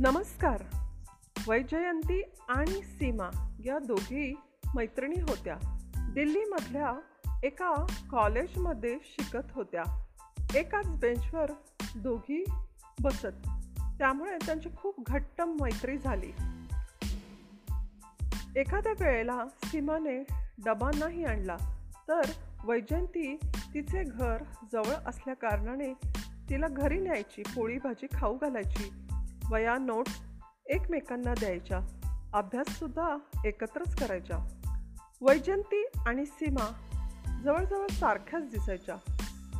नमस्कार. वैजयंती आणि सीमा या दोघी मैत्रिणी होत्या. दिल्लीमधल्या एका कॉलेजमध्ये शिकत होत्या. एकाच बेंचवर दोघी बसत. त्यामुळे त्यांची खूप घट्ट मैत्री झाली. एखाद्या वेळेला सीमाने डबा नाही आणला तर वैजयंती तिचे घर जवळ असल्या कारणाने तिला घरी न्यायची पोळी भाजी खाऊ घालायची वया नोट्स एकमेकांना द्यायच्या. अभ्याससुद्धा एकत्रच करायच्या. वैजयंती आणि सीमा जवळजवळ सारख्याच दिसायच्या.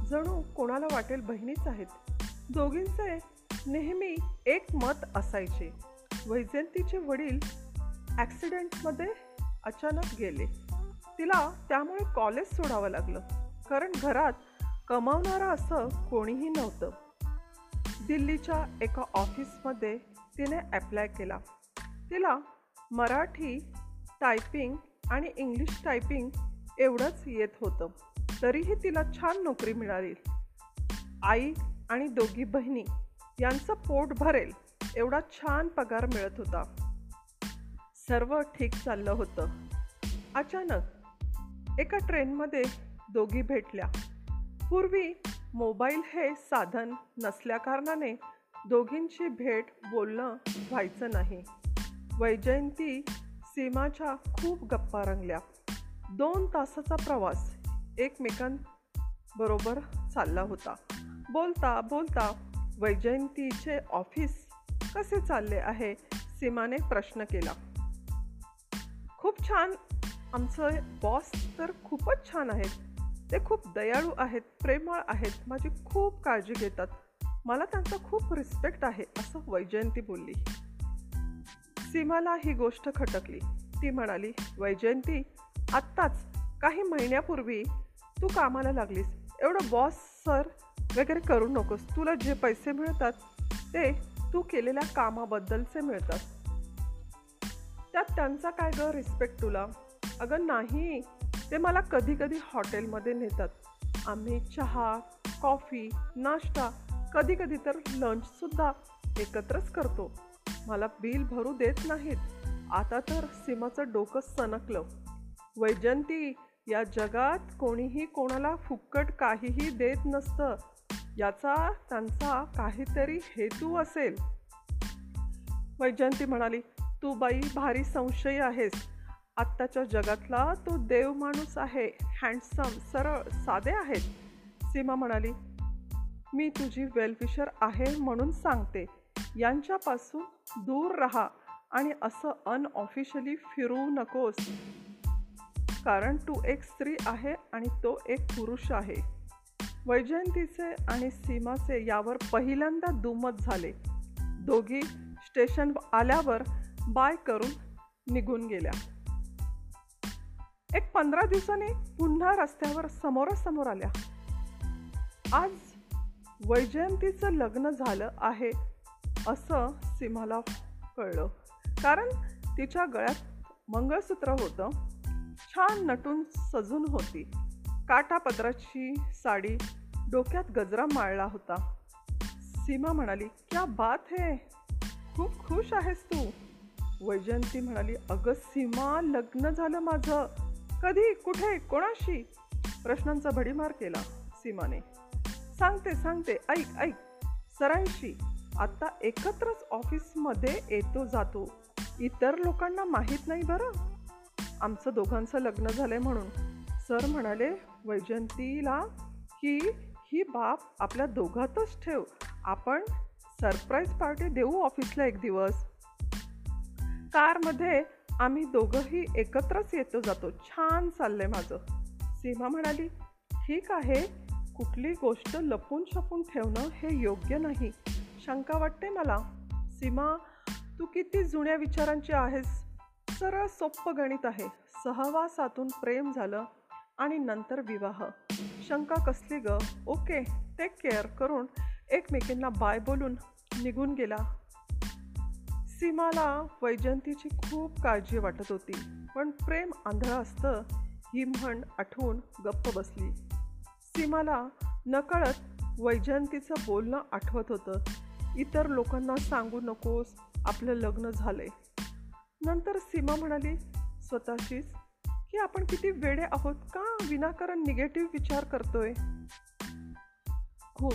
जणू कोणाला वाटेल बहिणीच आहेत. दोघींचे नेहमी एक मत असायचे. वैजयंतीचे वडील ॲक्सिडेंटमध्ये अचानक गेले. तिला त्यामुळे कॉलेज सोडावं लागलं. कारण घरात कमावणारं असं कोणीही नव्हतं. दिल्लीच्या एका ऑफिसमध्ये तिने ॲप्लाय केला. तिला मराठी टायपिंग आणि इंग्लिश टायपिंग एवढंच येत होतं. तरीही तिला छान नोकरी मिळाली. आई आणि दोघी बहिणी यांचं पोट भरेल एवढा छान पगार मिळत होता. सर्व ठीक चाललं होतं. अचानक एका ट्रेनमध्ये दोघी भेटल्या. पूर्वी मोबाईल हे साधन नसल्याकारणाने दोघींची भेट बोलणं व्हायचं नाही. वैजयंती सीमाच्या खूप गप्पा रंगल्या. दोन तासाचा प्रवास एकमेकांबरोबर चालला होता. बोलता बोलता वैजयंतीचे ऑफिस कसे चालले आहे सीमाने प्रश्न केला. खूप छान. आमचं बॉस तर खूपच छान आहेत. ते खूप दयाळू आहेत प्रेमळ आहेत माझी खूप काळजी घेतात. मला त्यांचा खूप रिस्पेक्ट आहे असं वैजयंती बोलली. सीमाला ही गोष्ट खटकली. ती म्हणाली वैजयंती आत्ताच काही महिन्यापूर्वी तू कामाला लागलीस. एवढं बॉस सर वगैरे करू नकोस. तुला जे पैसे मिळतात ते तू केलेल्या कामाबद्दलचे मिळतात. त्यात त्यांचा काय ग रिस्पेक्ट तुला? अगं नाही. ते मला कधीकधी हॉटेलमध्ये नेतात. आम्ही चहा कॉफी नाश्ता कधी कधी तर लंचसुद्धा एकत्रच करतो. मला बिल भरू देत नाहीत. आता तर सीमाचं डोकं सनकलं वैजंती या जगात कोणीही कोणाला फुक्कट काहीही देत नसतं. याचा त्यांचा काहीतरी हेतू असेल. वैजयंती म्हणाली तू बाई भारी संशयी आहेस. आत्ताच्या जगातला तो देव माणूस आहे हँडसम सरळ साधे आहेत. सीमा म्हणाली मी तुझी वेलफिशर आहे म्हणून सांगते. यांच्यापासून दूर राहा आणि असं अनऑफिशियली फिरू नकोस. कारण तू एक स्त्री आहे आणि तो एक पुरुष आहे. वैजयंतीचे आणि सीमाचे यावर पहिल्यांदा दुमत झाले. दोघी स्टेशन आल्यावर बाय करून निघून गेल्या. एक पंधरा दिवसांनी पुन्हा रस्त्यावर समोरासमोर आल्या. आज वैजयंतीचं लग्न झालं आहे असं सीमाला कळलं. कारण तिच्या गळ्यात मंगळसूत्र होतं. छान नटून सजून होती. काटापदराची साडी डोक्यात गजरा माळला होता. सीमा म्हणाली क्या बात है! खूप खुश आहेस तू. वैजयंती म्हणाली अगं सीमा लग्न झालं माझं. कधी कुठे कोणाशी? प्रश्नांचा भडीमार केला सीमाने. सांगते सांगते ऐक ऐक. सरांशी. आत्ता एकत्रच ऑफिसमध्ये येतो जातो. इतर लोकांना माहीत नाही बरं. आमचं दोघांचं लग्न झालंय म्हणून. सर म्हणाले वैजंतीला की ही बाप आपल्या दोघातच ठेव. आपण सरप्राईज पार्टी देऊ ऑफिसला एक दिवस. कारमध्ये आम्ही दोघंही एकत्रच येतो जातो. छान चाललंय माझं. सीमा म्हणाली ठीक आहे. कुठली गोष्ट लपून छपून ठेवणं हे योग्य नाही. शंका वाटते मला. सीमा तू किती जुन्या विचारांची आहेस? सरळ सोप्पं गणित आहे. सहवासातून प्रेम झालं आणि नंतर विवाह. शंका कसली ग? ओके टेक केअर करून एकमेकींना बाय बोलून निघून गेला. सीमाला वैजयंतीची खूप काळजी वाटत होती पण प्रेम आंधळं असतं ही म्हण आठवून गप्प बसली. सीमाला नकळत वैजयंतीचं बोलणं आठवत होतं. इतर लोकांना सांगू नकोस आपलं लग्न झालंय. नंतर सीमा म्हणाली स्वतःशीच की आपण किती वेडे आहोत? का विनाकारण निगेटिव्ह विचार करतोय? खूप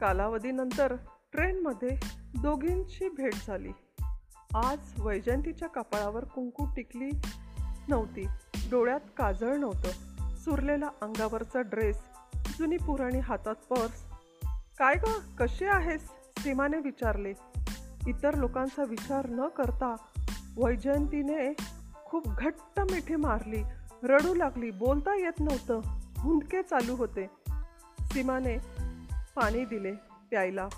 कालावधीनंतर ट्रेनमध्ये दोघींची भेट झाली. आज वैजयंतीच्या कपाळावर कुंकू टिकली नव्हती. डोळ्यात काजळ नव्हतं. सुरलेला अंगावरचा ड्रेस जुनी पुराणी हातात पर्स. काय ग कशी आहेस? सीमाने विचारले. इतर लोकांचा विचार न करता वैजयंतीने खूप घट्ट मिठी मारली. रडू लागली बोलता येत नव्हतं. हुंदके चालू होते. सीमाने पाणी दिले प्यायला.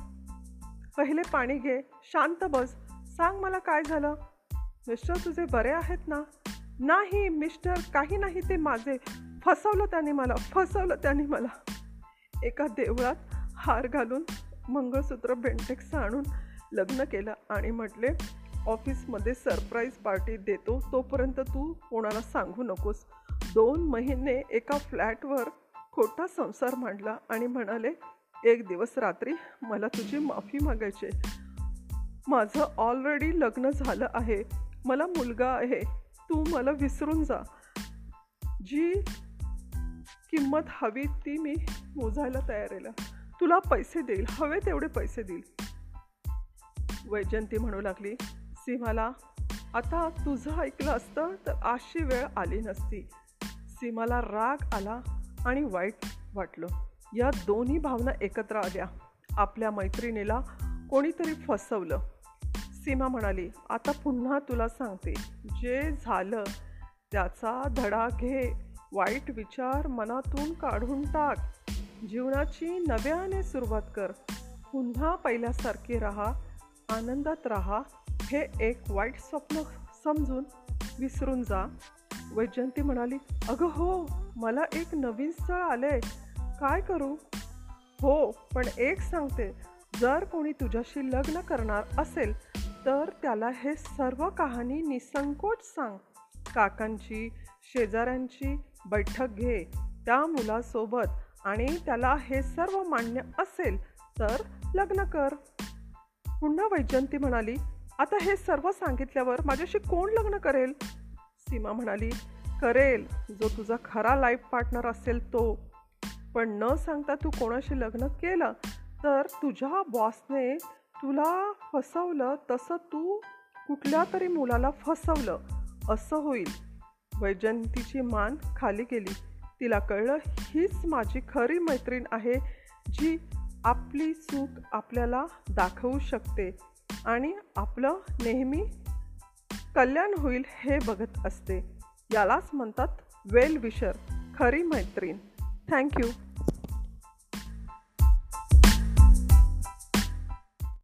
पहिले पाणी घे शांत बस. सांग मला काय झालं? मिस्टर तुझे बरे आहेत ना? नाही मिस्टर काही नाही ते माझे. फसवलं त्याने मला फसवलं त्याने मला. एका देवळात हार घालून मंगळसूत्र बेंटेक्स आणून लग्न केलं आणि म्हटले ऑफिसमध्ये सरप्राईज पार्टी देतो तोपर्यंत तू कोणाला सांगू नकोस. दोन महिने एका फ्लॅटवर खोटा संसार मांडला आणि म्हणाले एक दिवस रात्री मला तुझी माफी मागायची माझं ऑलरेडी लग्न झालं आहे. मला मुलगा आहे. तू मला विसरून जा. जी किंमत हवी ती मी मोजायला तयार आहे. तुला पैसे देईल. हवे तेवढे पैसे देईल. वैजयंती म्हणू लागली. सीमाला आता तुझं ऐकलं असतं तर अशी वेळ आली नसती. सीमाला राग आला आणि वाईट वाटलं. या दोन्ही भावना एकत्र आल्या. आपल्या मैत्रिणीला कोणीतरी फसवलं. सीमा म्हणाली आता पुन्हा तुला सांगते. जे झालं त्याचा धडा घे. वाईट विचार मनातून काढून टाक. जीवनाची नव्याने सुरुवात कर. पुन्हा पहिल्यासारखी राहा आनंदात राहा. हे एक वाईट स्वप्न समजून विसरून जा. वैजयंती म्हणाली अगं हो मला एक नवीन स्थळ आले काय करू? हो पण एक सांगते. जर कोणी तुझ्याशी लग्न करणार असेल तर त्याला हे सर्व कहाणी निसंकोच सांग. काकांची शेजाऱ्यांची बैठक घे त्या मुलासोबत आणि त्याला हे सर्व मान्य असेल तर लग्न कर. पुन्हा वैजयंती म्हणाली आता हे सर्व सांगितल्यावर माझ्याशी कोण लग्न करेल? सीमा म्हणाली करेल जो तुझा खरा लाईफ पार्टनर असेल तो. पण न सांगता तू कोणाशी लग्न केलं तर तुझ्या बॉसने तुला फसवलं तसं तू कुठल्या तरी मुलाला फसवलं असं होईल. वैजयंतीची मान खाली गेली. तिला कळलं हीच माझी खरी मैत्रीण आहे जी आपली चूक आपल्याला दाखवू शकते आणि आपलं नेहमी कल्याण होईल हे बघत असते. यालाच म्हणतात वेल विशर खरी मैत्रीण. थँक्यू